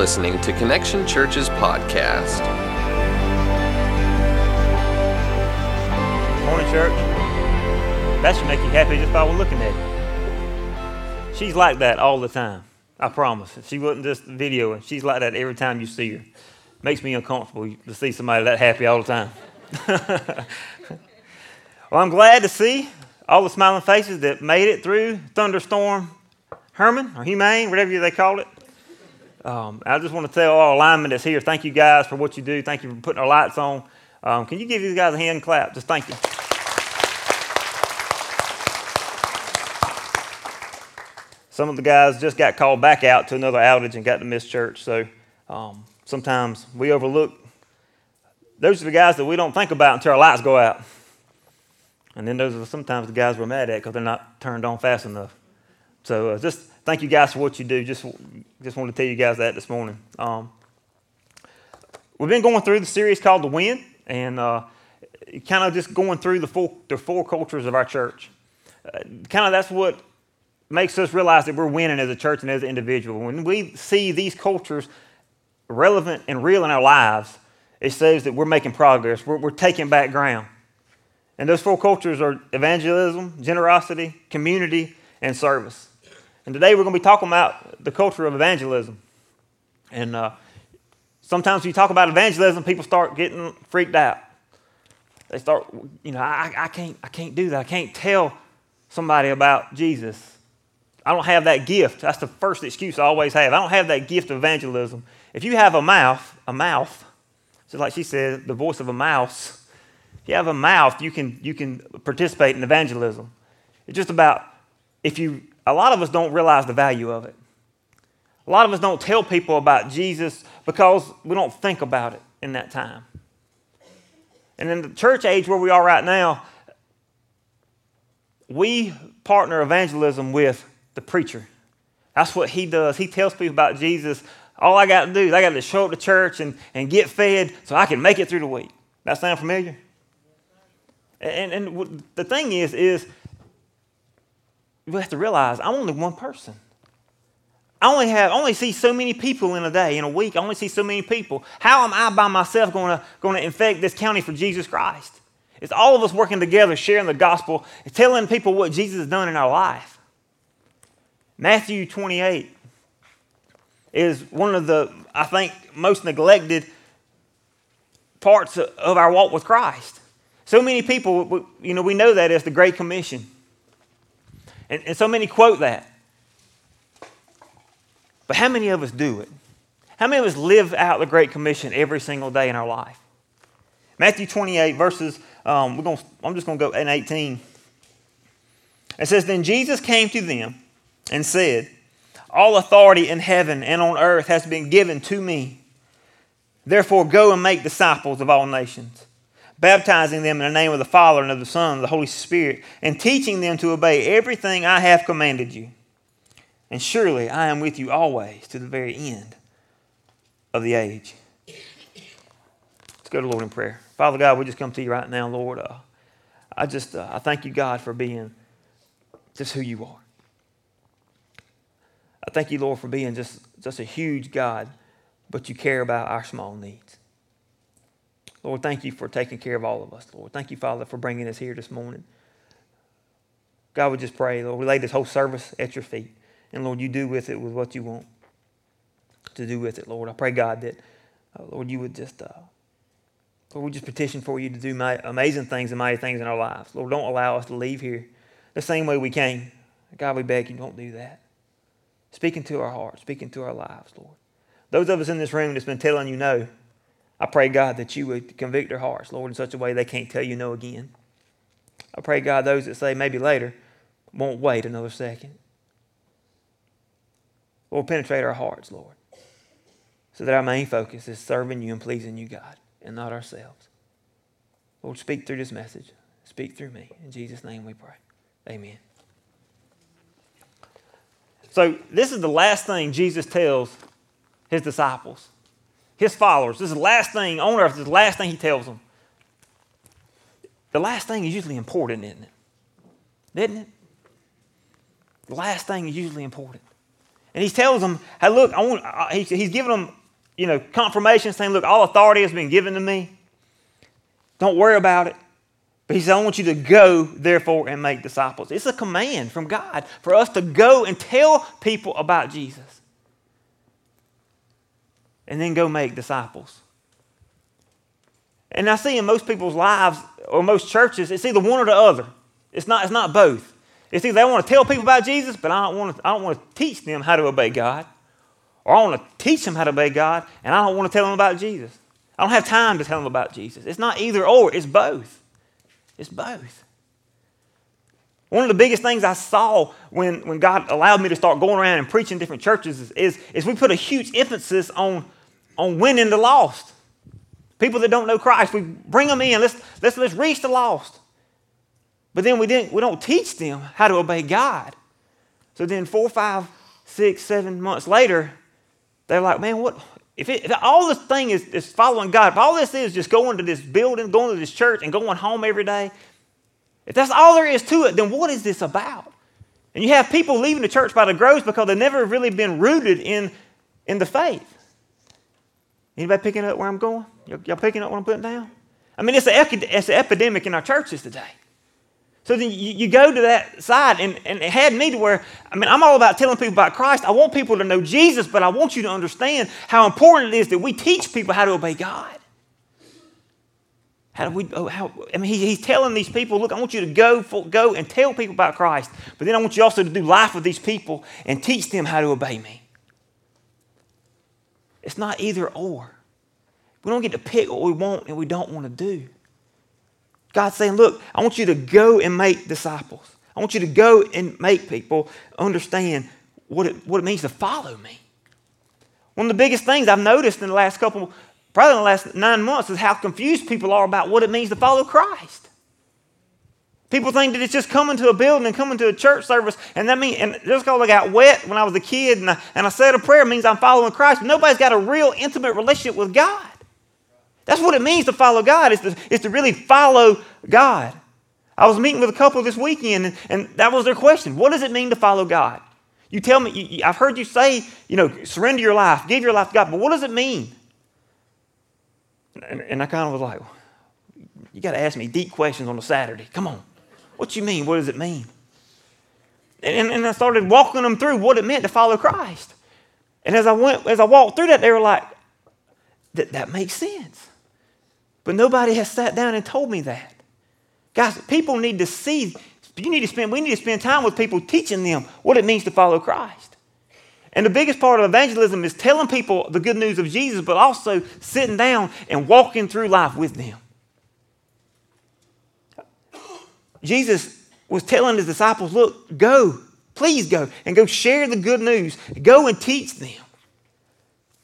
listening to Connection Church's podcast. Morning, church. That should make you happy just by looking at it. She's like that all the time. I promise. She wasn't just videoing, she's like that every time you see her. Makes me uncomfortable to see somebody that happy all the time. well, I'm glad to see all the smiling faces that made it through thunderstorm Herman or Humane, whatever they call it. Um, I just want to tell all alignment that's here, thank you guys for what you do. Thank you for putting our lights on. Um, can you give these guys a hand clap? Just thank you. Some of the guys just got called back out to another outage and got to miss church. So um, sometimes we overlook. Those are the guys that we don't think about until our lights go out. And then those are sometimes the guys we're mad at because they're not turned on fast enough. So uh, just thank you guys for what you do. Just, just wanted to tell you guys that this morning. Um, we've been going through the series called The Win, and uh, kind of just going through the four, the four cultures of our church. Uh, kind of that's what makes us realize that we're winning as a church and as an individual. When we see these cultures relevant and real in our lives, it says that we're making progress, we're, we're taking back ground. And those four cultures are evangelism, generosity, community, and service. And today we're going to be talking about the culture of evangelism. And uh, sometimes when you talk about evangelism, people start getting freaked out. They start, you know, I, I, can't, I can't do that. I can't tell somebody about Jesus. I don't have that gift. That's the first excuse I always have. I don't have that gift of evangelism. If you have a mouth, a mouth, just like she said, the voice of a mouse, if you have a mouth, you can, you can participate in evangelism. It's just about if you a lot of us don't realize the value of it. A lot of us don't tell people about Jesus because we don't think about it in that time. And in the church age where we are right now, we partner evangelism with the preacher. That's what he does. He tells people about Jesus. All I got to do is I got to show up to church and, and get fed so I can make it through the week. That sound familiar? And, and the thing is, is we have to realize I'm only one person. I only have I only see so many people in a day, in a week. I only see so many people. How am I by myself going to, going to infect this county for Jesus Christ? It's all of us working together, sharing the gospel, telling people what Jesus has done in our life. Matthew 28 is one of the, I think, most neglected parts of our walk with Christ. So many people, you know, we know that as the Great Commission. And, and so many quote that. But how many of us do it? How many of us live out the Great Commission every single day in our life? Matthew 28, verses, um, we're gonna, I'm just going to go in 18. It says, Then Jesus came to them and said, All authority in heaven and on earth has been given to me. Therefore, go and make disciples of all nations baptizing them in the name of the Father and of the Son and of the Holy Spirit, and teaching them to obey everything I have commanded you. And surely I am with you always to the very end of the age. Let's go to Lord in prayer. Father God, we just come to you right now, Lord. Uh, I just uh, I thank you, God, for being just who you are. I thank you, Lord, for being just, just a huge God, but you care about our small needs. Lord, thank you for taking care of all of us, Lord. Thank you, Father, for bringing us here this morning. God, we just pray, Lord, we lay this whole service at your feet. And Lord, you do with it with what you want to do with it, Lord. I pray, God, that, uh, Lord, you would just, uh, Lord, we just petition for you to do my, amazing things and mighty things in our lives. Lord, don't allow us to leave here the same way we came. God, we beg you, don't do that. Speak into our hearts, speak into our lives, Lord. Those of us in this room that's been telling you no, I pray, God, that you would convict their hearts, Lord, in such a way they can't tell you no again. I pray, God, those that say maybe later won't wait another second. Lord, penetrate our hearts, Lord, so that our main focus is serving you and pleasing you, God, and not ourselves. Lord, speak through this message. Speak through me. In Jesus' name we pray. Amen. So, this is the last thing Jesus tells his disciples his followers. This is the last thing on earth, this is the last thing he tells them. The last thing is usually important, isn't it? Isn't it? The last thing is usually important. And he tells them, hey, look, I want, he's, he's giving them, you know, confirmation saying, look, all authority has been given to me. Don't worry about it. But he said, I want you to go, therefore, and make disciples. It's a command from God for us to go and tell people about Jesus. And then go make disciples. And I see in most people's lives or most churches, it's either one or the other. It's not, it's not both. It's either they want to tell people about Jesus, but I don't, want to, I don't want to teach them how to obey God. Or I want to teach them how to obey God, and I don't want to tell them about Jesus. I don't have time to tell them about Jesus. It's not either or, it's both. It's both. One of the biggest things I saw when, when God allowed me to start going around and preaching different churches is, is, is we put a huge emphasis on, on winning the lost. People that don't know Christ, we bring them in. Let's, let's, let's reach the lost. But then we, didn't, we don't teach them how to obey God. So then, four, five, six, seven months later, they're like, man, what? If, it, if all this thing is, is following God, if all this is just going to this building, going to this church, and going home every day, if that's all there is to it, then what is this about? And you have people leaving the church by the groves because they've never really been rooted in, in the faith. Anybody picking up where I'm going? Y'all picking up what I'm putting down? I mean, it's, a, it's an epidemic in our churches today. So then you, you, go to that side, and, and it had me to where, I mean, I'm all about telling people about Christ. I want people to know Jesus, but I want you to understand how important it is that we teach people how to obey God. How do we, oh, how, I mean, he, he's telling these people, look, I want you to go, for, go and tell people about Christ, but then I want you also to do life with these people and teach them how to obey me. It's not either or. We don't get to pick what we want and we don't want to do. God's saying, Look, I want you to go and make disciples. I want you to go and make people understand what it, what it means to follow me. One of the biggest things I've noticed in the last couple, probably in the last nine months, is how confused people are about what it means to follow Christ. People think that it's just coming to a building and coming to a church service, and that means, and just because I got wet when I was a kid and I, and I said a prayer means I'm following Christ. Nobody's got a real intimate relationship with God. That's what it means to follow God, is to, is to really follow God. I was meeting with a couple this weekend, and, and that was their question. What does it mean to follow God? You tell me, you, I've heard you say, you know, surrender your life, give your life to God, but what does it mean? And, and I kind of was like, you got to ask me deep questions on a Saturday. Come on. What you mean? What does it mean? And, and I started walking them through what it meant to follow Christ. And as I went, as I walked through that, they were like, that, that makes sense. But nobody has sat down and told me that. Guys, people need to see, you need to spend, we need to spend time with people teaching them what it means to follow Christ. And the biggest part of evangelism is telling people the good news of Jesus, but also sitting down and walking through life with them. Jesus was telling his disciples, look, go, please go, and go share the good news. Go and teach them.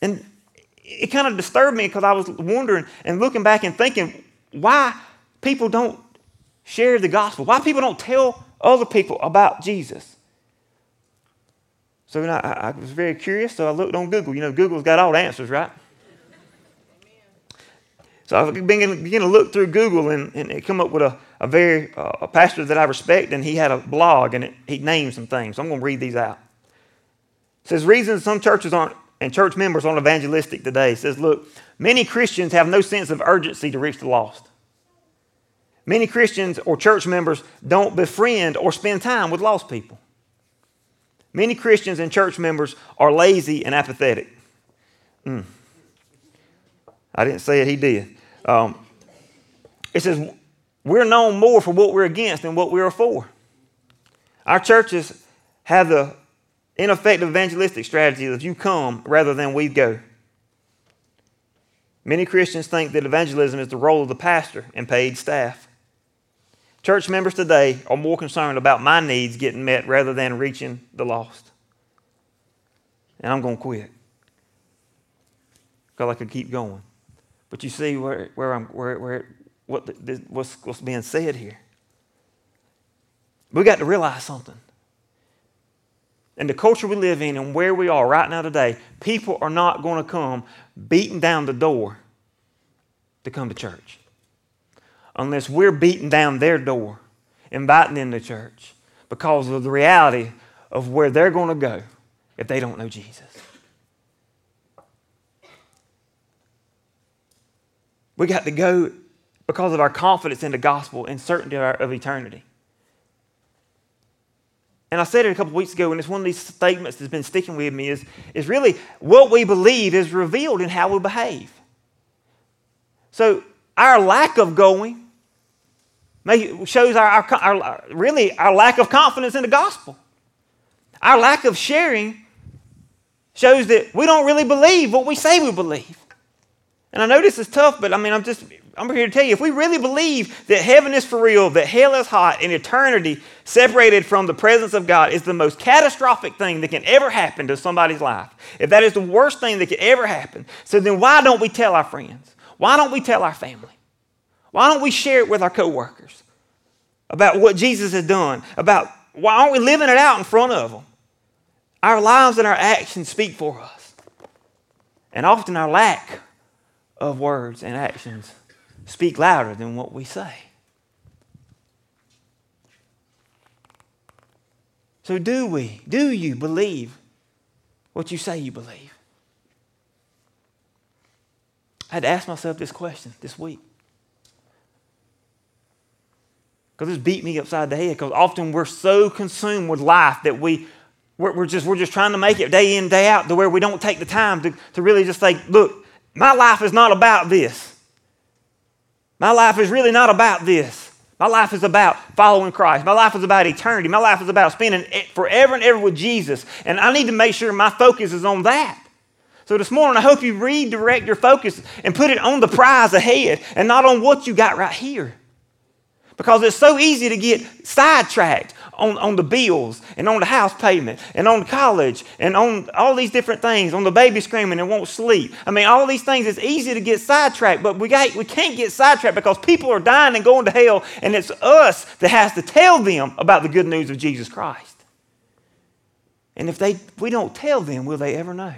And it kind of disturbed me because I was wondering and looking back and thinking why people don't share the gospel, why people don't tell other people about Jesus. So I, I, was very curious, so I looked on Google. You know, Google's got all the answers, right? So I began, began to look through Google and, and come up with a, a very uh, a pastor that I respect, and he had a blog and it, he named some things. So I'm going to read these out. It says reasons some churches aren't and church members aren't evangelistic today It says, look, many Christians have no sense of urgency to reach the lost. Many Christians or church members don't befriend or spend time with lost people. Many Christians and church members are lazy and apathetic. Mm. I didn't say it, he did. Um, it says, we're known more for what we're against than what we're for. Our churches have the ineffective evangelistic strategy of you come rather than we go. Many Christians think that evangelism is the role of the pastor and paid staff. Church members today are more concerned about my needs getting met rather than reaching the lost. And I'm going to quit because I could keep going. But you see where, where I'm, where, where, what the, what's, what's being said here. We got to realize something and the culture we live in and where we are right now today, people are not going to come beating down the door to come to church unless we're beating down their door, inviting them to church because of the reality of where they're going to go if they don't know Jesus. We got to go because of our confidence in the gospel and certainty of, eternity. And I said it a couple weeks ago, and it's one of these statements that's been sticking with me is, is really what we believe is revealed in how we behave. So our lack of going shows our, our, our, really our lack of confidence in the gospel. Our lack of sharing shows that we don't really believe what we say we believe. And I know this is tough, but I mean, I'm just, I'm here to tell you if we really believe that heaven is for real, that hell is hot, and eternity separated from the presence of God is the most catastrophic thing that can ever happen to somebody's life, if that is the worst thing that could ever happen, so then why don't we tell our friends? Why don't we tell our family? Why don't we share it with our coworkers about what Jesus has done? About why aren't we living it out in front of them? Our lives and our actions speak for us. And often our lack of words and actions speak louder than what we say. So, do we, do you believe what you say you believe? I had to ask myself this question this week. Because it's beat me upside the head. Because often we're so consumed with life that we, we're, we're, just, we're just trying to make it day in, day out to where we don't take the time to, to really just say, look, my life is not about this. My life is really not about this. My life is about following Christ. My life is about eternity. My life is about spending forever and ever with Jesus. And I need to make sure my focus is on that. So this morning, I hope you redirect your focus and put it on the prize ahead and not on what you got right here. Because it's so easy to get sidetracked on, on the bills and on the house payment and on college and on all these different things, on the baby screaming and won't sleep. I mean, all these things, it's easy to get sidetracked, but we, got, we can't get sidetracked because people are dying and going to hell, and it's us that has to tell them about the good news of Jesus Christ. And if they, we don't tell them, will they ever know?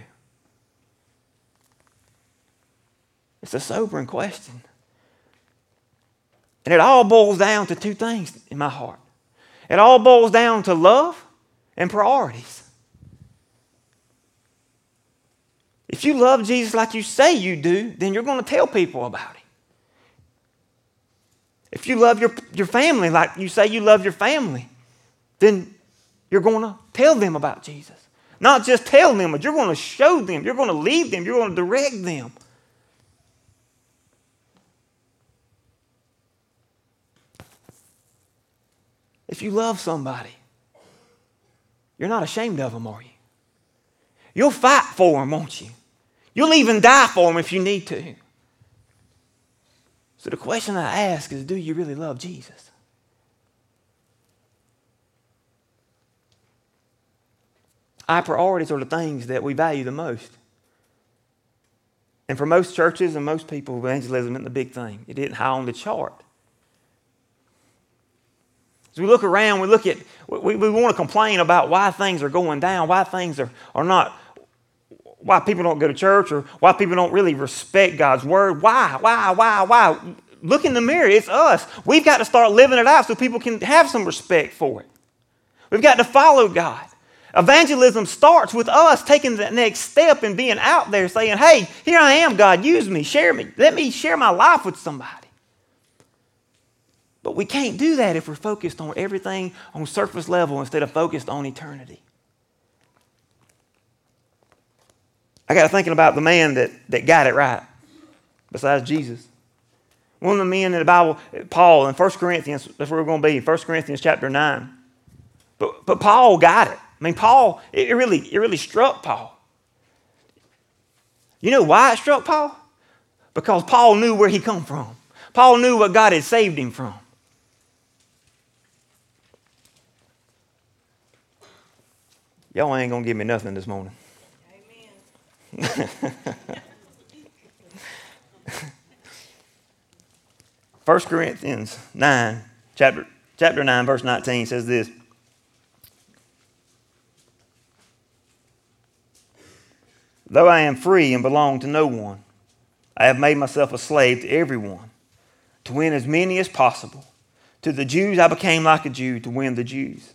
It's a sobering question. And it all boils down to two things in my heart it all boils down to love and priorities. If you love Jesus like you say you do, then you're going to tell people about him. If you love your, your family like you say you love your family, then you're going to tell them about Jesus. Not just tell them, but you're going to show them, you're going to lead them, you're going to direct them. If you love somebody, you're not ashamed of them, are you? You'll fight for them, won't you? You'll even die for them if you need to. So the question I ask is do you really love Jesus? Our priorities are the things that we value the most. And for most churches and most people, evangelism isn't the big thing. It isn't high on the chart. As we look around, we look at, we, we want to complain about why things are going down, why things are, are not, why people don't go to church, or why people don't really respect God's word. Why, why, why, why? Look in the mirror. It's us. We've got to start living it out so people can have some respect for it. We've got to follow God. Evangelism starts with us taking that next step and being out there saying, hey, here I am, God, use me, share me. Let me share my life with somebody. But we can't do that if we're focused on everything on surface level instead of focused on eternity. I got to thinking about the man that, that got it right, besides Jesus. One of the men in the Bible, Paul, in 1 Corinthians, that's where we're going to be, 1 Corinthians chapter 9. But, but Paul got it. I mean, Paul, it really, it really struck Paul. You know why it struck Paul? Because Paul knew where he come from. Paul knew what God had saved him from. Y'all ain't going to give me nothing this morning. Amen. First Corinthians 9, chapter, chapter 9, verse 19 says this. Though I am free and belong to no one, I have made myself a slave to everyone to win as many as possible. To the Jews, I became like a Jew to win the Jews.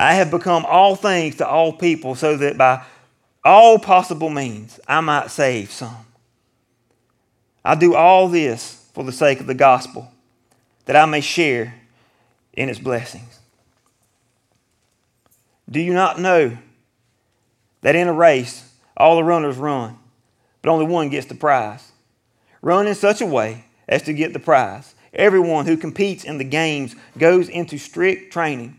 I have become all things to all people so that by all possible means I might save some. I do all this for the sake of the gospel, that I may share in its blessings. Do you not know that in a race all the runners run, but only one gets the prize? Run in such a way as to get the prize. Everyone who competes in the games goes into strict training.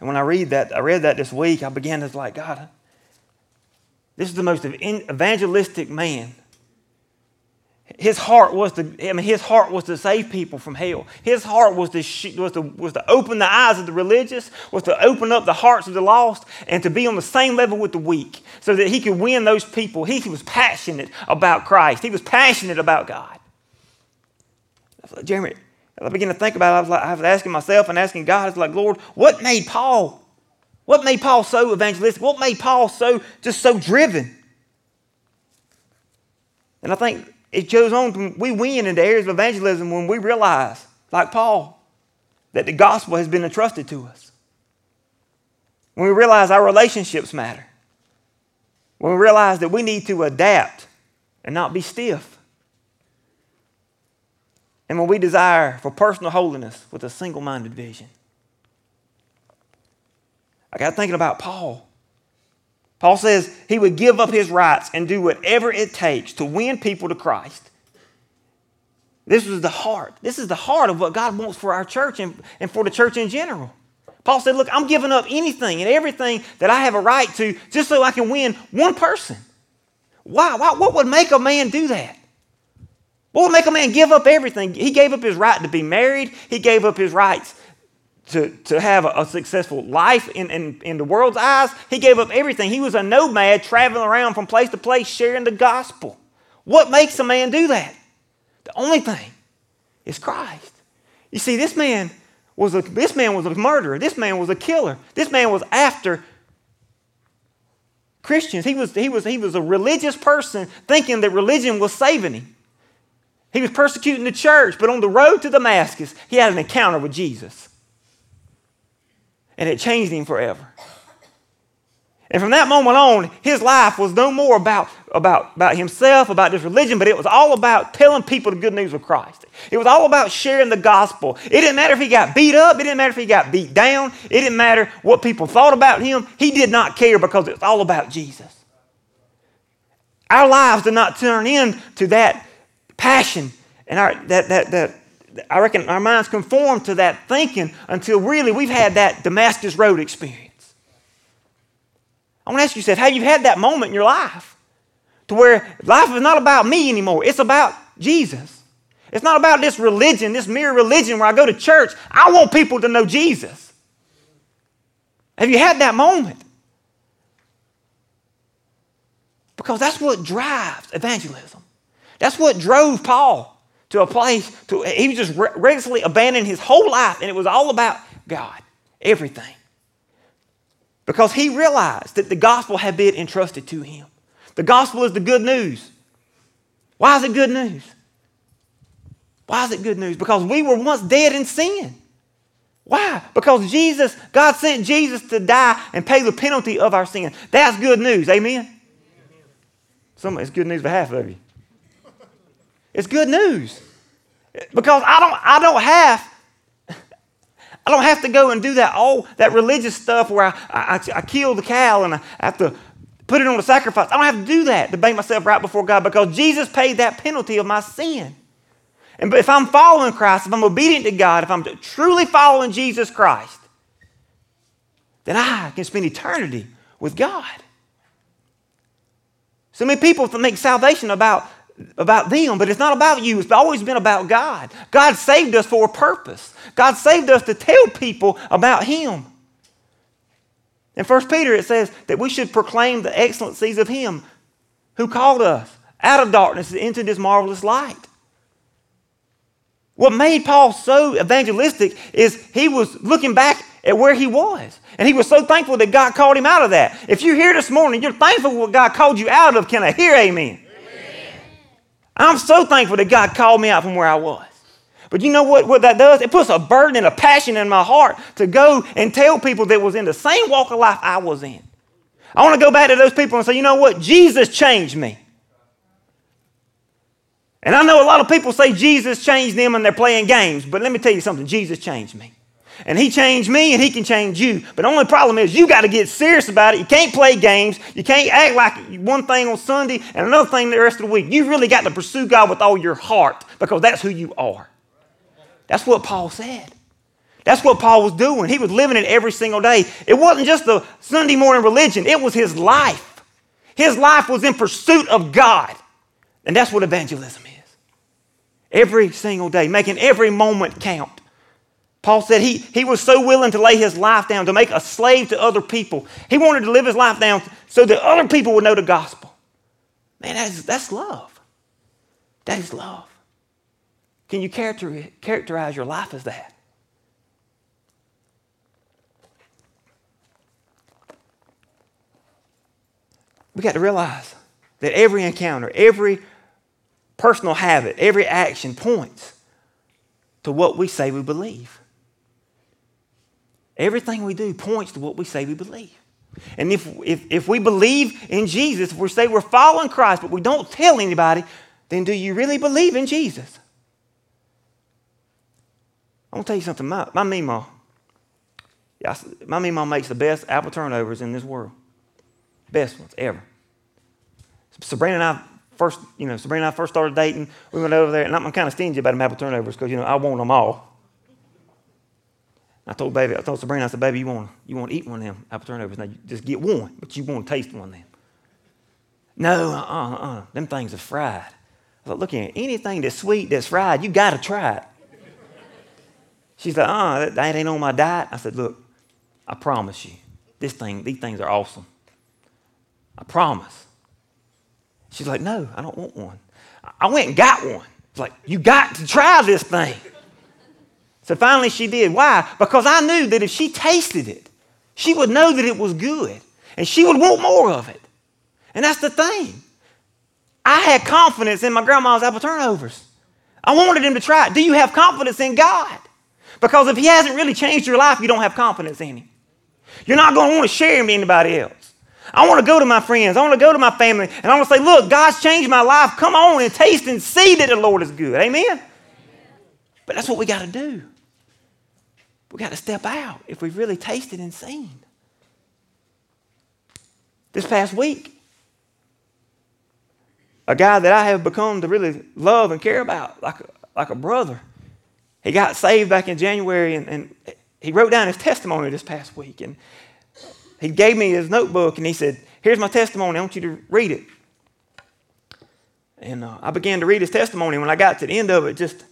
And when I read that, I read that this week, I began to like, God, this is the most evangelistic man. His heart was to, I mean, his heart was to save people from hell. His heart was to, was to, was to open the eyes of the religious, was to open up the hearts of the lost, and to be on the same level with the weak so that he could win those people. He was passionate about Christ, he was passionate about God. Jeremy, I began to think about it, I was, like, I was asking myself and asking God, it's like, Lord, what made Paul? What made Paul so evangelistic? What made Paul so just so driven? And I think it goes on, we win in the areas of evangelism when we realize, like Paul, that the gospel has been entrusted to us. When we realize our relationships matter. When we realize that we need to adapt and not be stiff. And when we desire for personal holiness with a single minded vision. I got thinking about Paul. Paul says he would give up his rights and do whatever it takes to win people to Christ. This was the heart. This is the heart of what God wants for our church and, and for the church in general. Paul said, Look, I'm giving up anything and everything that I have a right to just so I can win one person. Why? Why? What would make a man do that? What make a man give up everything? He gave up his right to be married, he gave up his rights to, to have a, a successful life in, in, in the world's eyes. He gave up everything. He was a nomad traveling around from place to place sharing the gospel. What makes a man do that? The only thing is Christ. You see, this man was a, this man was a murderer. This man was a killer. This man was after Christians. He was, he was, he was a religious person thinking that religion was saving him. He was persecuting the church, but on the road to Damascus, he had an encounter with Jesus. And it changed him forever. And from that moment on, his life was no more about, about, about himself, about his religion, but it was all about telling people the good news of Christ. It was all about sharing the gospel. It didn't matter if he got beat up, it didn't matter if he got beat down, it didn't matter what people thought about him. He did not care because it's all about Jesus. Our lives did not turn into that passion and our, that, that, that, I reckon our minds conform to that thinking until really we've had that Damascus Road experience. I want to ask you, said, have you had that moment in your life to where life is not about me anymore? It's about Jesus. It's not about this religion, this mere religion where I go to church. I want people to know Jesus. Have you had that moment? Because that's what drives evangelism. That's what drove Paul to a place to he just recklessly abandoned his whole life and it was all about God, everything. Because he realized that the gospel had been entrusted to him. The gospel is the good news. Why is it good news? Why is it good news? Because we were once dead in sin. Why? Because Jesus, God sent Jesus to die and pay the penalty of our sin. That's good news. Amen? Some, it's good news for half of you. It's good news. Because I don't, I don't have, I don't have to go and do that all that religious stuff where I, I, I kill the cow and I have to put it on a sacrifice. I don't have to do that to make myself right before God because Jesus paid that penalty of my sin. And if I'm following Christ, if I'm obedient to God, if I'm truly following Jesus Christ, then I can spend eternity with God. So many people make salvation about, about them, but it's not about you. It's always been about God. God saved us for a purpose. God saved us to tell people about Him. In 1 Peter, it says that we should proclaim the excellencies of Him who called us out of darkness into this marvelous light. What made Paul so evangelistic is he was looking back at where he was. And he was so thankful that God called him out of that. If you're here this morning, you're thankful what God called you out of, can I hear amen? I'm so thankful that God called me out from where I was. But you know what, what that does? It puts a burden and a passion in my heart to go and tell people that was in the same walk of life I was in. I want to go back to those people and say, you know what? Jesus changed me. And I know a lot of people say Jesus changed them and they're playing games, but let me tell you something Jesus changed me. And he changed me and he can change you. But the only problem is you got to get serious about it. You can't play games. You can't act like one thing on Sunday and another thing the rest of the week. You really got to pursue God with all your heart because that's who you are. That's what Paul said. That's what Paul was doing. He was living it every single day. It wasn't just a Sunday morning religion, it was his life. His life was in pursuit of God. And that's what evangelism is every single day, making every moment count. Paul said he, he was so willing to lay his life down, to make a slave to other people. He wanted to live his life down so that other people would know the gospel. Man, that is, that's love. That is love. Can you character, characterize your life as that? We got to realize that every encounter, every personal habit, every action points to what we say we believe. Everything we do points to what we say we believe. And if, if, if we believe in Jesus, if we say we're following Christ, but we don't tell anybody, then do you really believe in Jesus? I'm going to tell you something. My, my Mima, my Mima makes the best apple turnovers in this world. Best ones ever. Sabrina and I first, you know, Sabrina and I first started dating, we went over there, and I'm kind of stingy about them apple turnovers because, you know, I want them all. I told baby, I told Sabrina, I said, baby, you want, you want to eat one of them apple turnovers. Now, just get one, but you want to taste one of them. No, uh-uh, uh-uh. Them things are fried. I was like, look at anything that's sweet, that's fried, you got to try it. She's like, uh, that, that ain't on my diet. I said, look, I promise you, this thing, these things are awesome. I promise. She's like, No, I don't want one. I went and got one. It's like, You got to try this thing. So finally she did. Why? Because I knew that if she tasted it, she would know that it was good and she would want more of it. And that's the thing. I had confidence in my grandma's apple turnovers. I wanted him to try it. Do you have confidence in God? Because if he hasn't really changed your life, you don't have confidence in him. You're not going to want to share him with anybody else. I want to go to my friends. I want to go to my family. And I want to say, look, God's changed my life. Come on and taste and see that the Lord is good. Amen? But that's what we got to do. We got to step out if we've really tasted and seen. This past week, a guy that I have become to really love and care about, like a, like a brother, he got saved back in January and, and he wrote down his testimony this past week. And he gave me his notebook and he said, Here's my testimony. I want you to read it. And uh, I began to read his testimony. When I got to the end of it, just,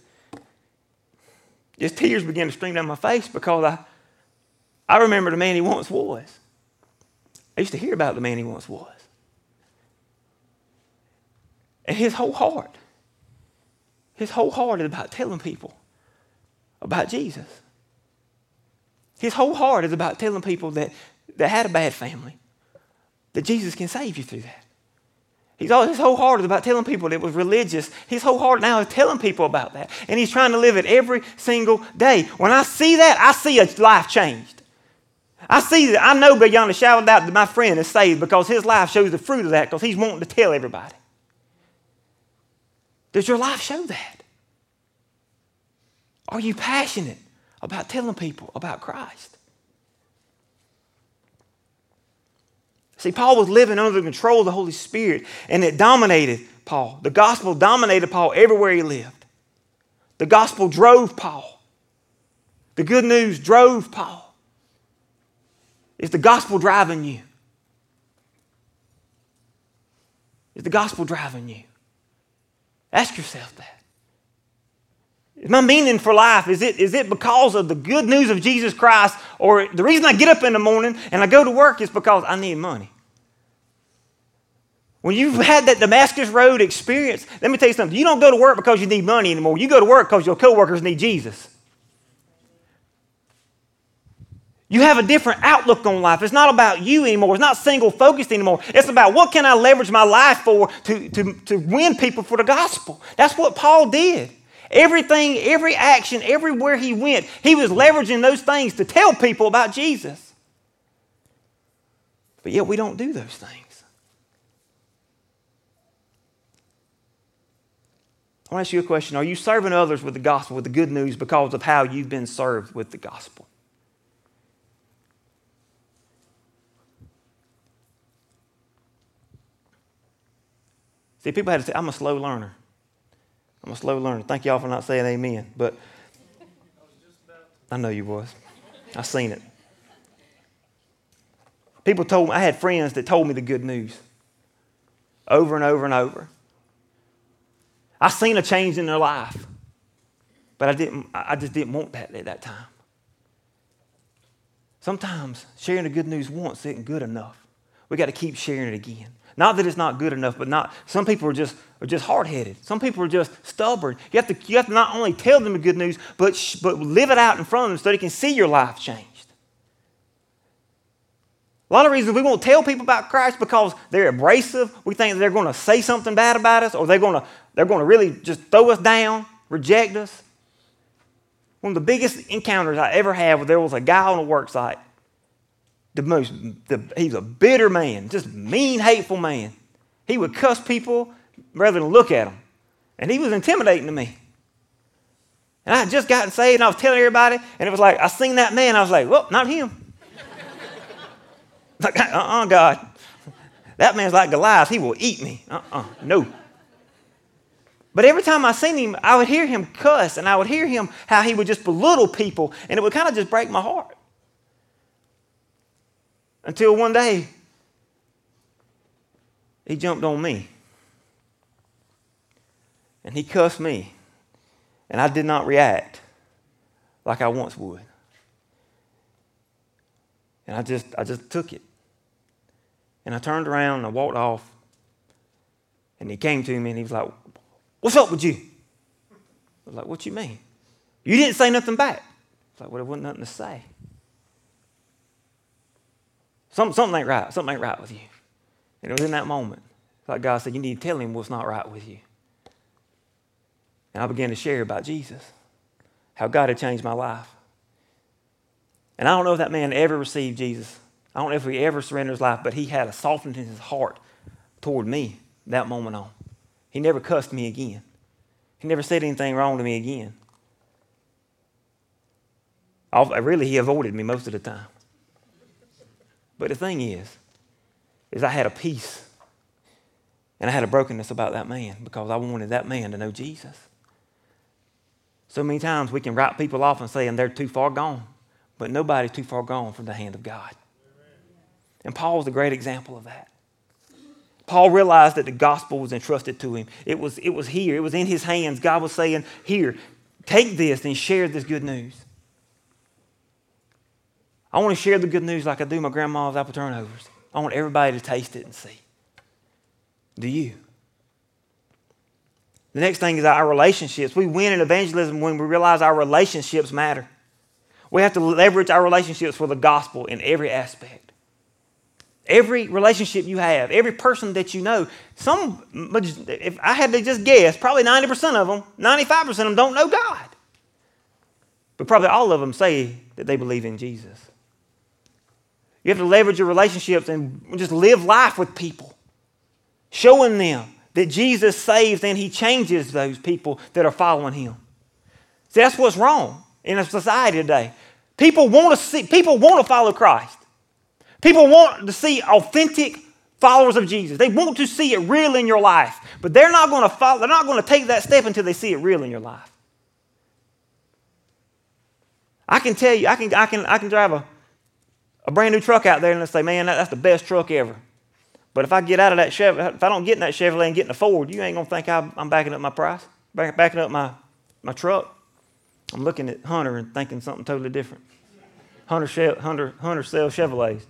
just tears began to stream down my face because I, I remember the man he once was. I used to hear about the man he once was. And his whole heart, his whole heart is about telling people about Jesus. His whole heart is about telling people that that had a bad family, that Jesus can save you through that. He's all, his whole heart is about telling people that it was religious. His whole heart now is telling people about that. And he's trying to live it every single day. When I see that, I see a life changed. I see that. I know beyond a shadow of doubt that my friend is saved because his life shows the fruit of that because he's wanting to tell everybody. Does your life show that? Are you passionate about telling people about Christ? See, Paul was living under the control of the Holy Spirit, and it dominated Paul. The gospel dominated Paul everywhere he lived. The gospel drove Paul. The good news drove Paul. Is the gospel driving you? Is the gospel driving you? Ask yourself that. Is my meaning for life, is it, is it because of the good news of Jesus Christ, or the reason I get up in the morning and I go to work is because I need money? When you've had that Damascus Road experience, let me tell you something. You don't go to work because you need money anymore. You go to work because your coworkers need Jesus. You have a different outlook on life. It's not about you anymore. It's not single focused anymore. It's about what can I leverage my life for to, to, to win people for the gospel. That's what Paul did. Everything, every action, everywhere he went, he was leveraging those things to tell people about Jesus. But yet we don't do those things. I want to ask you a question. Are you serving others with the gospel, with the good news, because of how you've been served with the gospel? See, people had to say, I'm a slow learner. I'm a slow learner. Thank y'all for not saying amen. But I know you was. I seen it. People told me, I had friends that told me the good news over and over and over. I seen a change in their life, but I didn't. I just didn't want that at that time. Sometimes sharing the good news once isn't good enough. We got to keep sharing it again. Not that it's not good enough, but not some people are just are just hard-headed. Some people are just stubborn. You have to you have to not only tell them the good news, but sh- but live it out in front of them so they can see your life changed. A lot of reasons we won't tell people about Christ because they're abrasive. We think they're going to say something bad about us, or they're going to they're going to really just throw us down, reject us. One of the biggest encounters I ever had was there was a guy on a work site the most, the, he's a bitter man, just mean, hateful man. He would cuss people rather than look at them. And he was intimidating to me. And I had just gotten saved and I was telling everybody, and it was like, I seen that man, I was like, well, not him. like, uh uh-uh, God. That man's like Goliath, he will eat me. Uh uh-uh, uh, no. But every time I seen him, I would hear him cuss and I would hear him how he would just belittle people, and it would kind of just break my heart. Until one day, he jumped on me. And he cussed me. And I did not react like I once would. And I just, I just took it. And I turned around and I walked off. And he came to me and he was like, What's up with you? I was like, What you mean? You didn't say nothing back. I was like, Well, there wasn't nothing to say. Something, something ain't right. Something ain't right with you. And it was in that moment, like God said, you need to tell him what's not right with you. And I began to share about Jesus, how God had changed my life. And I don't know if that man ever received Jesus. I don't know if he ever surrendered his life, but he had a softening in his heart toward me that moment on. He never cussed me again. He never said anything wrong to me again. really, he avoided me most of the time. But the thing is, is I had a peace and I had a brokenness about that man because I wanted that man to know Jesus. So many times we can write people off and saying they're too far gone, but nobody's too far gone from the hand of God. And Paul was a great example of that. Paul realized that the gospel was entrusted to him. It was, it was here, it was in his hands. God was saying, Here, take this and share this good news. I want to share the good news like I do my grandma's apple turnovers. I want everybody to taste it and see. Do you? The next thing is our relationships. We win in evangelism when we realize our relationships matter. We have to leverage our relationships for the gospel in every aspect. Every relationship you have, every person that you know, some, if I had to just guess, probably 90% of them, 95% of them don't know God. But probably all of them say that they believe in Jesus. You have to leverage your relationships and just live life with people, showing them that Jesus saves and he changes those people that are following him. See, that's what's wrong in a society today. People want to see, people want to follow Christ. People want to see authentic followers of Jesus. They want to see it real in your life, but they're not going to follow, they're not going to take that step until they see it real in your life. I can tell you, I can, I can, I can drive a, a brand new truck out there and say, man, that, that's the best truck ever. But if I get out of that Chevrolet, if I don't get in that Chevrolet and get in a Ford, you ain't gonna think I'm, I'm backing up my price, backing up my, my truck. I'm looking at Hunter and thinking something totally different. Hunter, Hunter, Hunter sells Chevrolets.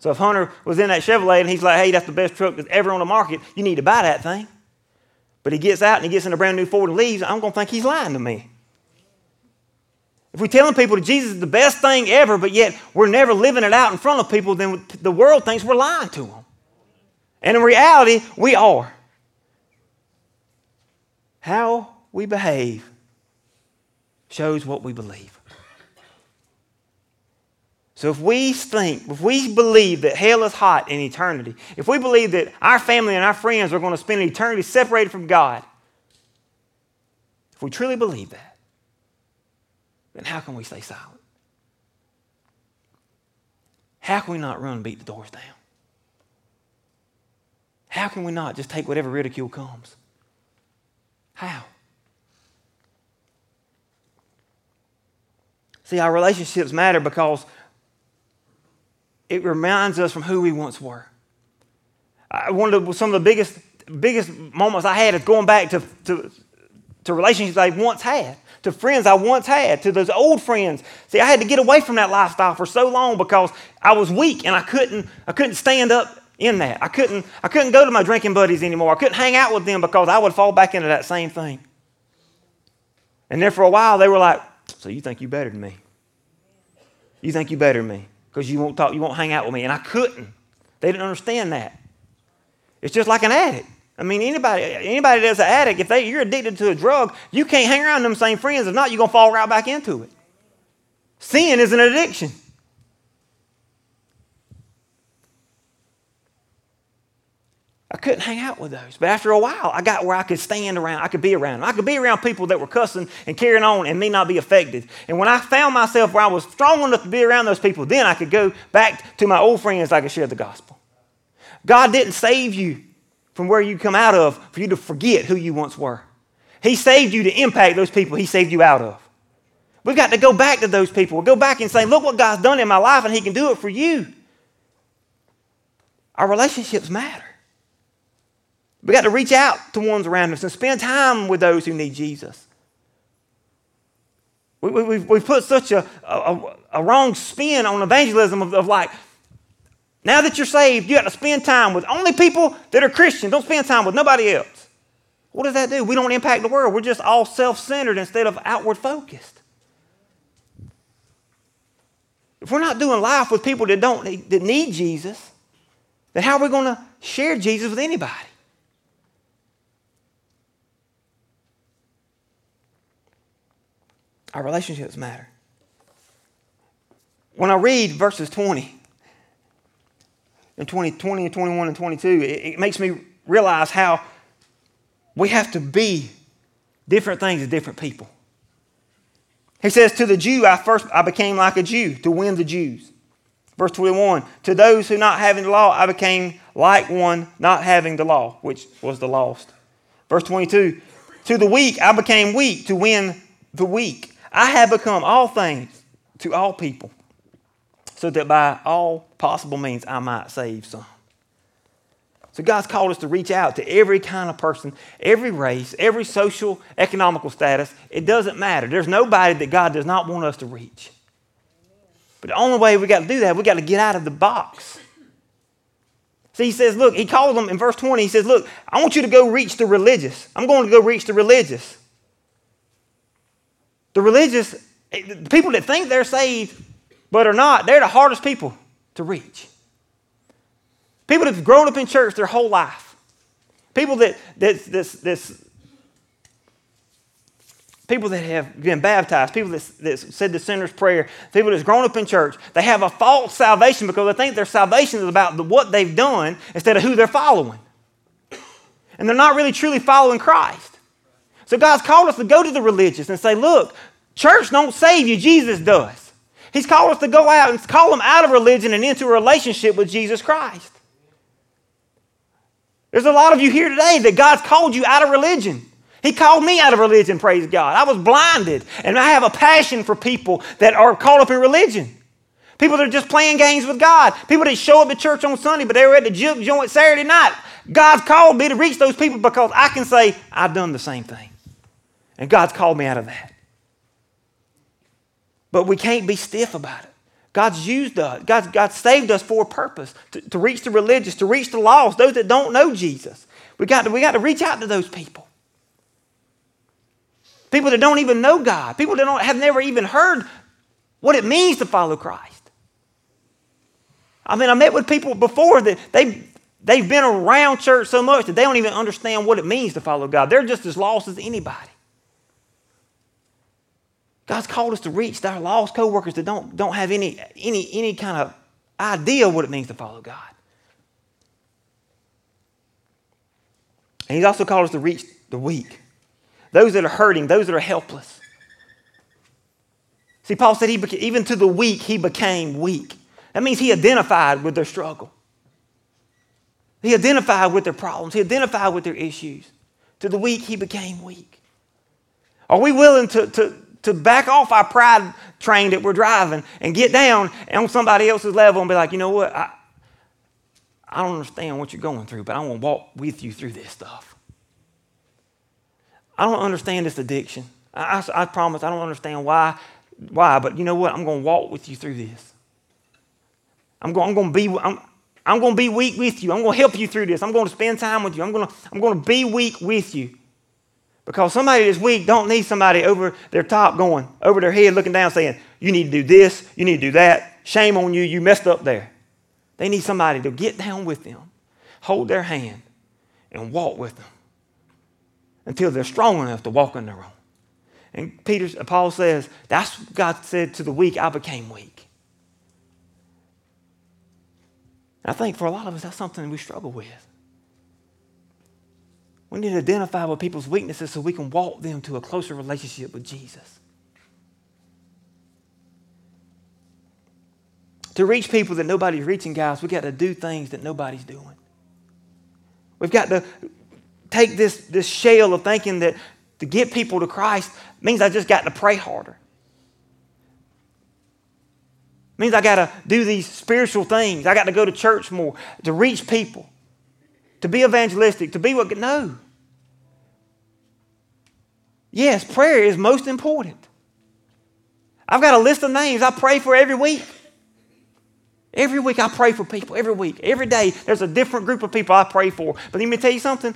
So if Hunter was in that Chevrolet and he's like, hey, that's the best truck that's ever on the market, you need to buy that thing. But he gets out and he gets in a brand new Ford and leaves, I'm to think he's lying to me. If we're telling people that Jesus is the best thing ever, but yet we're never living it out in front of people, then the world thinks we're lying to them. And in reality, we are. How we behave shows what we believe. So if we think, if we believe that hell is hot in eternity, if we believe that our family and our friends are going to spend eternity separated from God, if we truly believe that, then how can we stay silent? How can we not run and beat the doors down? How can we not just take whatever ridicule comes? How? See, our relationships matter because it reminds us from who we once were. one of the, some of the biggest, biggest moments I had is going back to, to, to relationships I once had, to friends I once had, to those old friends. See, I had to get away from that lifestyle for so long because I was weak and I couldn't, I couldn't stand up in that. I couldn't, I couldn't go to my drinking buddies anymore. I couldn't hang out with them because I would fall back into that same thing. And then for a while, they were like, So you think you better than me? You think you better than me? because you won't talk, you won't hang out with me. And I couldn't. They didn't understand that. It's just like an addict. I mean, anybody, anybody that's an addict, if they, you're addicted to a drug, you can't hang around them same friends. If not, you're going to fall right back into it. Sin is an addiction. I couldn't hang out with those. But after a while, I got where I could stand around. I could be around them. I could be around people that were cussing and carrying on and me not be affected. And when I found myself where I was strong enough to be around those people, then I could go back to my old friends. I could share the gospel. God didn't save you from where you come out of for you to forget who you once were. He saved you to impact those people He saved you out of. We've got to go back to those people. We'll go back and say, look what God's done in my life, and He can do it for you. Our relationships matter. We got to reach out to ones around us and spend time with those who need Jesus. We, we, we've, we've put such a, a, a wrong spin on evangelism of, of like, now that you're saved, you got to spend time with only people that are Christians. Don't spend time with nobody else. What does that do? We don't impact the world. We're just all self centered instead of outward focused. If we're not doing life with people that don't that need Jesus, then how are we going to share Jesus with anybody? Our relationships matter. When I read verses 20 and 20, 20 and 21 and 22, it, it makes me realize how we have to be different things to different people. He says, To the Jew, I first I became like a Jew to win the Jews. Verse 21 To those who not having the law, I became like one not having the law, which was the lost. Verse 22 To the weak, I became weak to win the weak. I have become all things to all people, so that by all possible means I might save some. So God's called us to reach out to every kind of person, every race, every social, economical status. It doesn't matter. There's nobody that God does not want us to reach. But the only way we got to do that, we got to get out of the box. See, he says, look, he calls them in verse 20, he says, look, I want you to go reach the religious. I'm going to go reach the religious. The religious, eh, the people that think they're saved but are not, they're the hardest people to reach. People that have grown up in church their whole life. People that, that this, people that have been baptized, people that, that said the sinner's prayer, people that's grown up in church, they have a false salvation because they think their salvation is about the, what they've done instead of who they're following. And they're not really truly following Christ. So God's called us to go to the religious and say, look, church don't save you, Jesus does. He's called us to go out and call them out of religion and into a relationship with Jesus Christ. There's a lot of you here today that God's called you out of religion. He called me out of religion, praise God. I was blinded, and I have a passion for people that are caught up in religion. People that are just playing games with God. People that show up at church on Sunday, but they were at the joint Saturday night. God's called me to reach those people because I can say, I've done the same thing. And God's called me out of that. But we can't be stiff about it. God's used us. God, God saved us for a purpose to, to reach the religious, to reach the lost, those that don't know Jesus. We got, to, we got to reach out to those people. People that don't even know God, people that don't, have never even heard what it means to follow Christ. I mean, I met with people before that they, they've been around church so much that they don't even understand what it means to follow God. They're just as lost as anybody. God's called us to reach our lost coworkers that don't, don't have any, any, any kind of idea what it means to follow God. And He's also called us to reach the weak, those that are hurting, those that are helpless. See, Paul said he beca- even to the weak, he became weak. That means he identified with their struggle. He identified with their problems. He identified with their issues. To the weak, he became weak. Are we willing to, to, to back off our pride train that we're driving and get down on somebody else's level and be like, you know what? I, I don't understand what you're going through, but I want to walk with you through this stuff. I don't understand this addiction. I, I, I promise I don't understand why, why, but you know what? I'm going to walk with you through this. I'm going, I'm going to be, I'm, I'm going to be weak with you. I'm going to help you through this. I'm going to spend time with you. I'm going to, I'm going to be weak with you. Because somebody that's weak don't need somebody over their top going, over their head looking down saying, you need to do this, you need to do that. Shame on you, you messed up there. They need somebody to get down with them, hold their hand, and walk with them until they're strong enough to walk on their own. And Peter, uh, Paul says, that's what God said to the weak, I became weak. I think for a lot of us, that's something we struggle with. We need to identify with people's weaknesses so we can walk them to a closer relationship with Jesus. To reach people that nobody's reaching, guys, we got to do things that nobody's doing. We've got to take this, this shell of thinking that to get people to Christ means I just got to pray harder. Means I got to do these spiritual things. I got to go to church more to reach people, to be evangelistic, to be what. No. Yes, prayer is most important. I've got a list of names I pray for every week. Every week I pray for people. Every week. Every day there's a different group of people I pray for. But let me tell you something.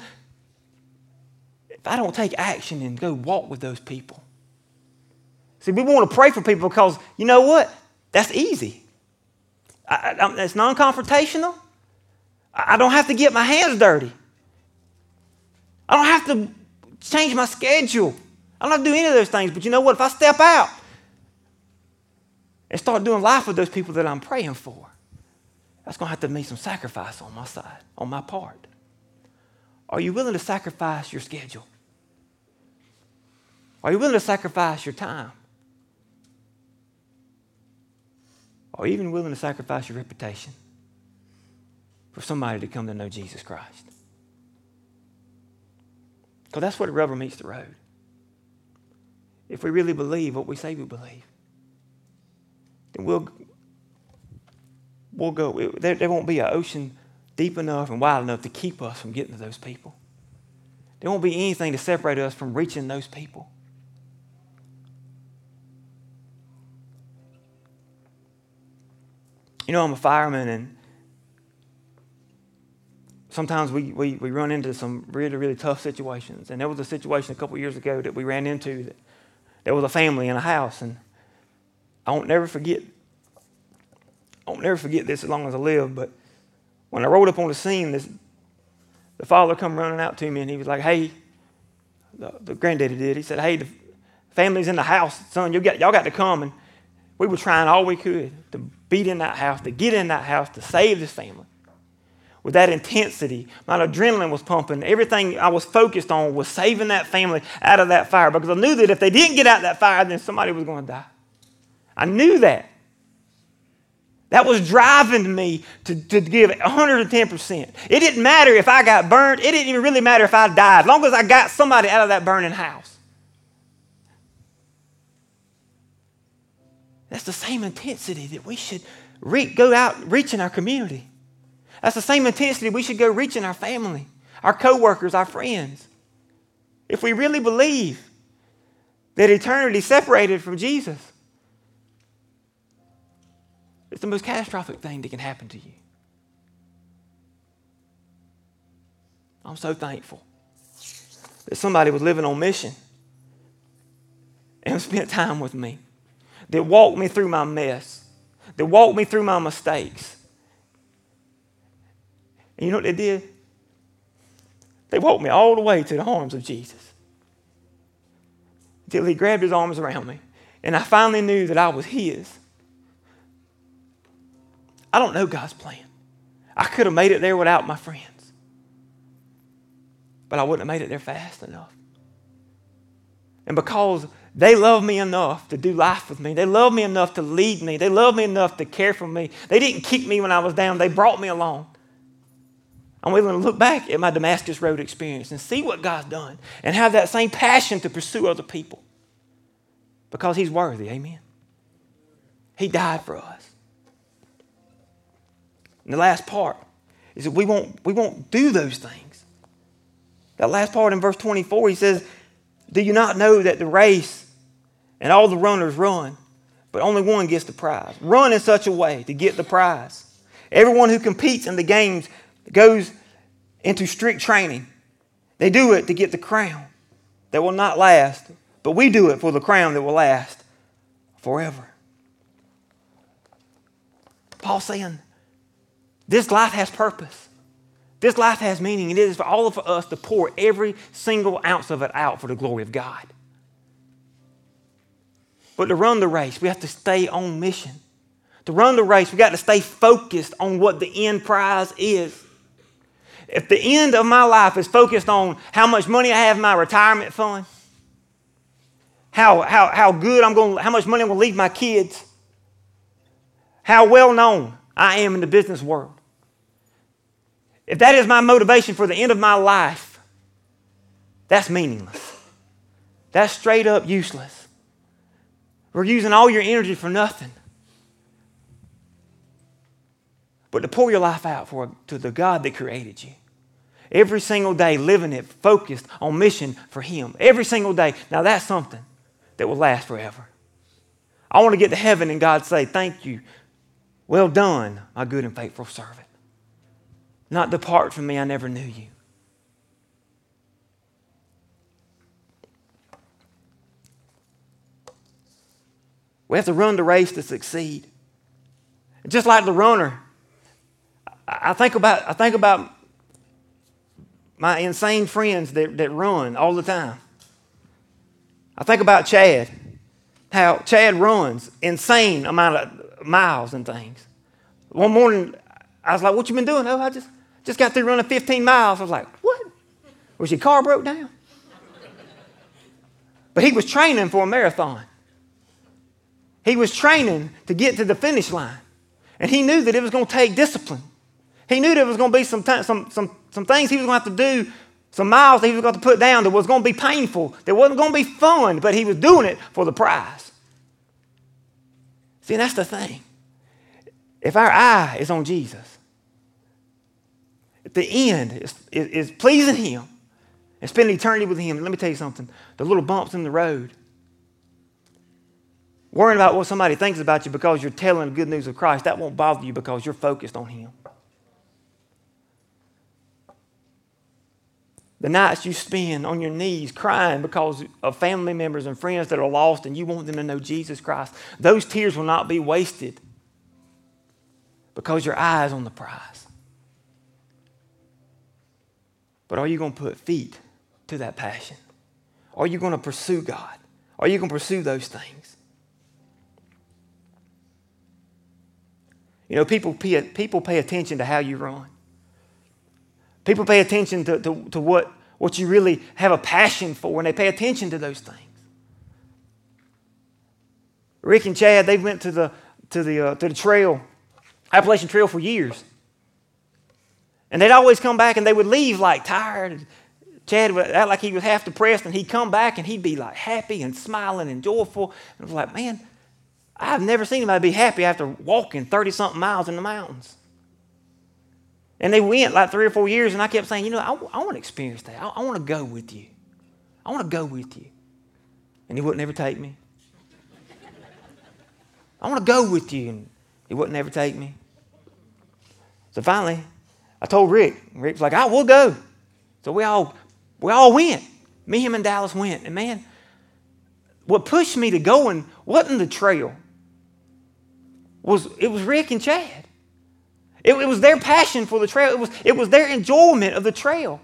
If I don't take action and go walk with those people. See, we want to pray for people because you know what? That's easy. I, I, it's non confrontational. I don't have to get my hands dirty. I don't have to change my schedule. I don't have to do any of those things. But you know what? If I step out and start doing life with those people that I'm praying for, that's going to have to mean some sacrifice on my side, on my part. Are you willing to sacrifice your schedule? Are you willing to sacrifice your time? Are you even willing to sacrifice your reputation for somebody to come to know Jesus Christ? Because that's where the rubber meets the road if we really believe what we say we believe, then we'll, we'll go. There, there won't be an ocean deep enough and wide enough to keep us from getting to those people. There won't be anything to separate us from reaching those people. You know, I'm a fireman, and sometimes we, we, we run into some really, really tough situations. And there was a situation a couple years ago that we ran into that there was a family in a house, and I won't never forget. I won't never forget this as long as I live. But when I rolled up on the scene, this the father come running out to me, and he was like, "Hey," the, the granddaddy did. He said, "Hey, the family's in the house, son. You got y'all got to come." And we were trying all we could to beat in that house, to get in that house, to save this family with that intensity. My adrenaline was pumping. Everything I was focused on was saving that family out of that fire because I knew that if they didn't get out that fire, then somebody was going to die. I knew that. That was driving me to, to give 110%. It didn't matter if I got burned. It didn't even really matter if I died, as long as I got somebody out of that burning house. That's the same intensity that we should re- go out reaching our community. That's the same intensity we should go reach in our family, our coworkers, our friends. If we really believe that eternity separated from Jesus, it's the most catastrophic thing that can happen to you. I'm so thankful that somebody was living on mission and spent time with me, that walked me through my mess, that walked me through my mistakes. And you know what they did? They walked me all the way to the arms of Jesus. Until he grabbed his arms around me. And I finally knew that I was his. I don't know God's plan. I could have made it there without my friends, but I wouldn't have made it there fast enough. And because they love me enough to do life with me, they love me enough to lead me, they love me enough to care for me, they didn't kick me when I was down, they brought me along. I'm willing to look back at my Damascus Road experience and see what God's done and have that same passion to pursue other people because He's worthy. Amen. He died for us. And the last part is that we won't, we won't do those things. That last part in verse 24, he says, Do you not know that the race and all the runners run, but only one gets the prize? Run in such a way to get the prize. Everyone who competes in the games goes into strict training. They do it to get the crown that will not last, but we do it for the crown that will last forever. Paul saying, this life has purpose. This life has meaning. It is for all of us to pour every single ounce of it out for the glory of God. But to run the race, we have to stay on mission. To run the race, we got to stay focused on what the end prize is. If the end of my life is focused on how much money I have in my retirement fund, how, how, how good I'm going, how much money I'm going to leave my kids, how well known I am in the business world, if that is my motivation for the end of my life, that's meaningless. That's straight up useless. We're using all your energy for nothing. But to pour your life out for, to the God that created you. Every single day, living it, focused on mission for Him. Every single day. Now, that's something that will last forever. I want to get to heaven and God say, Thank you. Well done, my good and faithful servant. Not depart from me, I never knew you. We have to run the race to succeed. Just like the runner, I think about, I think about my insane friends that, that run all the time. I think about Chad, how Chad runs insane amount of miles and things. One morning, I was like, "What you been doing?" Oh, I just just got through running 15 miles. I was like, what? Was your car broke down? But he was training for a marathon. He was training to get to the finish line. And he knew that it was going to take discipline. He knew there was going to be some, time, some, some, some things he was going to have to do, some miles that he was going to put down that was going to be painful, that wasn't going to be fun, but he was doing it for the prize. See, that's the thing. If our eye is on Jesus, at the end is, is, is pleasing Him and spending eternity with Him. Let me tell you something the little bumps in the road, worrying about what somebody thinks about you because you're telling the good news of Christ, that won't bother you because you're focused on Him. The nights you spend on your knees crying because of family members and friends that are lost and you want them to know Jesus Christ, those tears will not be wasted because your eye is on the prize. But are you going to put feet to that passion? Are you going to pursue God? Are you going to pursue those things? You know, people pay, people pay attention to how you run. People pay attention to, to, to what, what you really have a passion for, and they pay attention to those things. Rick and Chad, they went to the, to the, uh, to the trail Appalachian Trail for years. And they'd always come back and they would leave like tired. Chad would act like he was half depressed, and he'd come back and he'd be like happy and smiling and joyful. And I was like, man, I've never seen anybody be happy after walking 30 something miles in the mountains. And they went like three or four years, and I kept saying, you know, I, I want to experience that. I, I want to go with you. I want to go with you. And he wouldn't ever take me. I want to go with you. And he wouldn't ever take me. So finally, I told Rick. Rick was like, I will go. So we all we all went. Me, him, and Dallas went. And man, what pushed me to going wasn't the trail. Was it was Rick and Chad. It, it was their passion for the trail. It was, it was their enjoyment of the trail.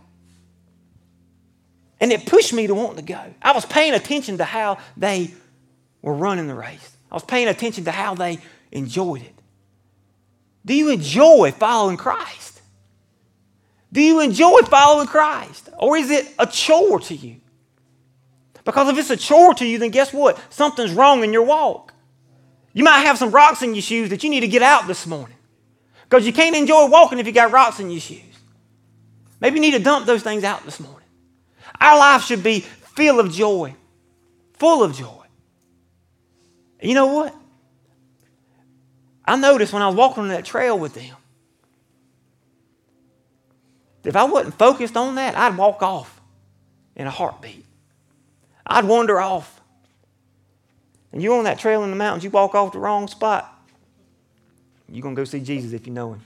And it pushed me to want to go. I was paying attention to how they were running the race. I was paying attention to how they enjoyed it. Do you enjoy following Christ? Do you enjoy following Christ? Or is it a chore to you? Because if it's a chore to you, then guess what? Something's wrong in your walk. You might have some rocks in your shoes that you need to get out this morning. Because you can't enjoy walking if you got rocks in your shoes. Maybe you need to dump those things out this morning. Our life should be full of joy, full of joy. And you know what? I noticed when I was walking on that trail with them, if I wasn't focused on that, I'd walk off in a heartbeat. I'd wander off. And you on that trail in the mountains, you walk off the wrong spot. You're going to go see Jesus if you know him.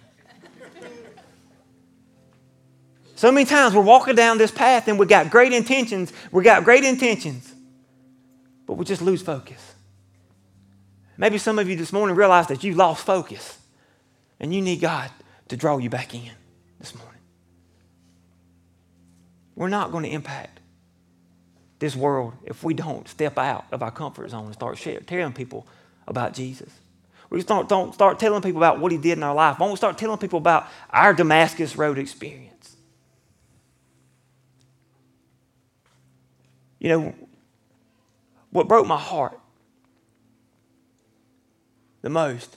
so many times we're walking down this path and we got great intentions. We got great intentions, but we just lose focus. Maybe some of you this morning realize that you lost focus and you need God to draw you back in this morning. We're not going to impact this world if we don't step out of our comfort zone and start sharing, telling people about Jesus. We start, don't start telling people about what he did in our life. Why don't we start telling people about our Damascus Road experience? You know, what broke my heart the most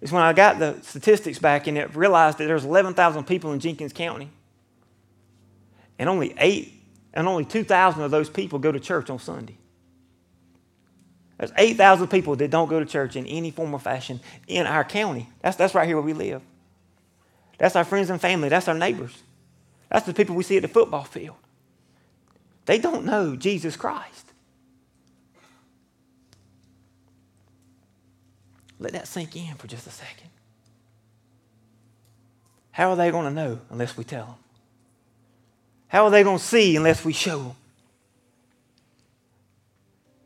is when I got the statistics back and it realized that there's 11,000 people in Jenkins County. And only eight, and only 2,000 of those people go to church on Sunday. There's 8,000 people that don't go to church in any form or fashion in our county. That's, that's right here where we live. That's our friends and family. That's our neighbors. That's the people we see at the football field. They don't know Jesus Christ. Let that sink in for just a second. How are they going to know unless we tell them? How are they going to see unless we show them?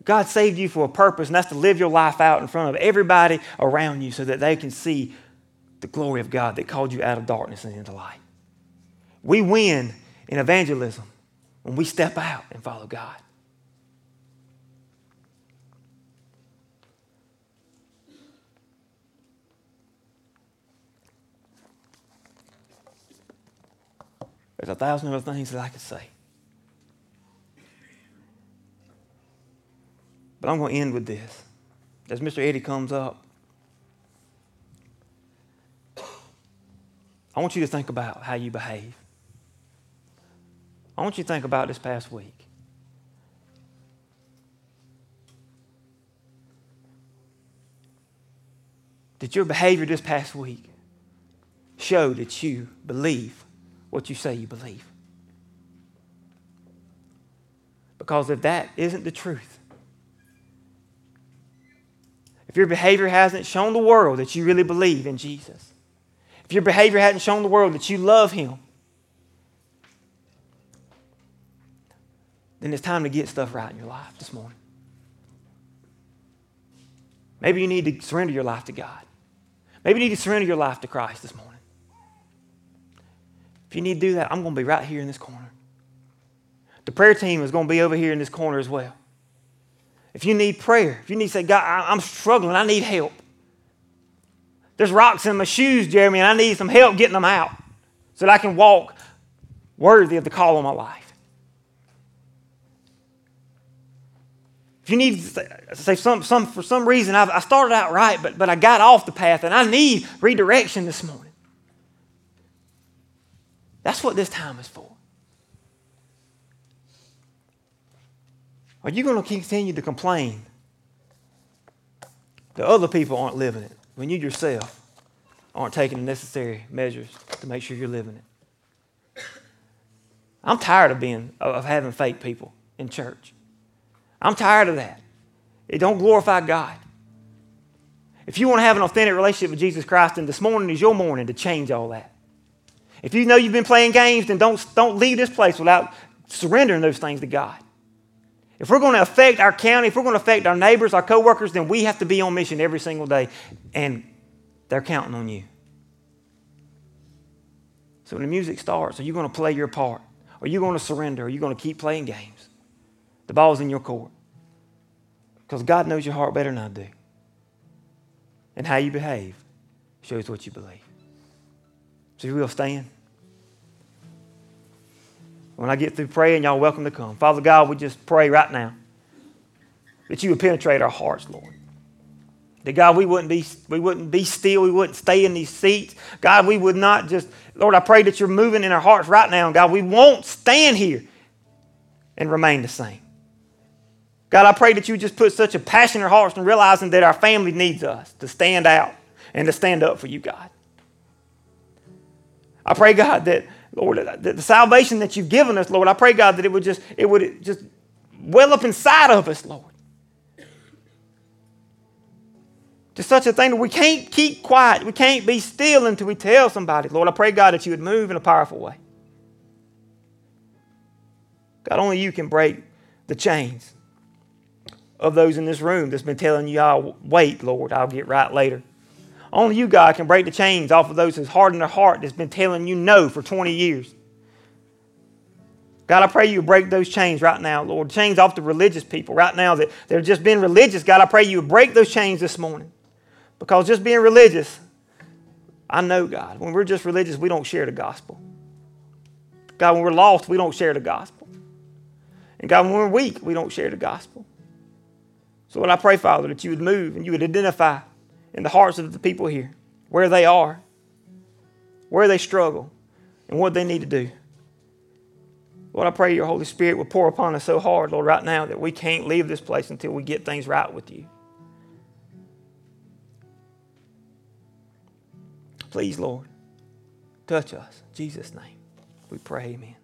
God saved you for a purpose, and that's to live your life out in front of everybody around you so that they can see the glory of God that called you out of darkness and into light. We win in evangelism when we step out and follow God. There's a thousand other things that I could say. But I'm going to end with this. As Mr. Eddie comes up, I want you to think about how you behave. I want you to think about this past week. Did your behavior this past week show that you believe what you say you believe? Because if that isn't the truth, if your behavior hasn't shown the world that you really believe in Jesus, if your behavior hasn't shown the world that you love Him, then it's time to get stuff right in your life this morning. Maybe you need to surrender your life to God. Maybe you need to surrender your life to Christ this morning. If you need to do that, I'm going to be right here in this corner. The prayer team is going to be over here in this corner as well. If you need prayer, if you need to say, God, I'm struggling, I need help. There's rocks in my shoes, Jeremy, and I need some help getting them out so that I can walk worthy of the call on my life. If you need to say some, some, for some reason, I've, I started out right, but, but I got off the path and I need redirection this morning. That's what this time is for. Are you going to continue to complain that other people aren't living it when you yourself aren't taking the necessary measures to make sure you're living it? I'm tired of being of having fake people in church. I'm tired of that. It don't glorify God. If you want to have an authentic relationship with Jesus Christ, then this morning is your morning to change all that. If you know you've been playing games, then don't, don't leave this place without surrendering those things to God. If we're going to affect our county, if we're going to affect our neighbors, our coworkers, then we have to be on mission every single day, and they're counting on you. So when the music starts, are you going to play your part? Are you going to surrender? Are you going to keep playing games? The ball's in your court. Because God knows your heart better than I do. And how you behave shows what you believe. So you will stand. When I get through praying, y'all welcome to come. Father God, we just pray right now that you would penetrate our hearts, Lord. That God, we wouldn't be we wouldn't be still, we wouldn't stay in these seats. God, we would not just, Lord, I pray that you're moving in our hearts right now. God, we won't stand here and remain the same. God, I pray that you just put such a passion in our hearts and realizing that our family needs us to stand out and to stand up for you, God. I pray, God, that, Lord, the salvation that you've given us, Lord, I pray, God, that it would just, it would just well up inside of us, Lord. To such a thing that we can't keep quiet. We can't be still until we tell somebody. Lord, I pray, God, that you would move in a powerful way. God, only you can break the chains of those in this room that's been telling you, I'll wait, Lord, I'll get right later. Only you, God, can break the chains off of those who's hardened their heart that's been telling you no for 20 years. God, I pray you break those chains right now, Lord. Chains off the religious people right now that they're just being religious. God, I pray you break those chains this morning. Because just being religious, I know, God, when we're just religious, we don't share the gospel. God, when we're lost, we don't share the gospel. And God, when we're weak, we don't share the gospel. So, Lord, I pray, Father, that you would move and you would identify in the hearts of the people here where they are, where they struggle, and what they need to do. Lord, I pray your Holy Spirit will pour upon us so hard, Lord, right now that we can't leave this place until we get things right with you. Please, Lord, touch us. In Jesus' name, we pray, amen.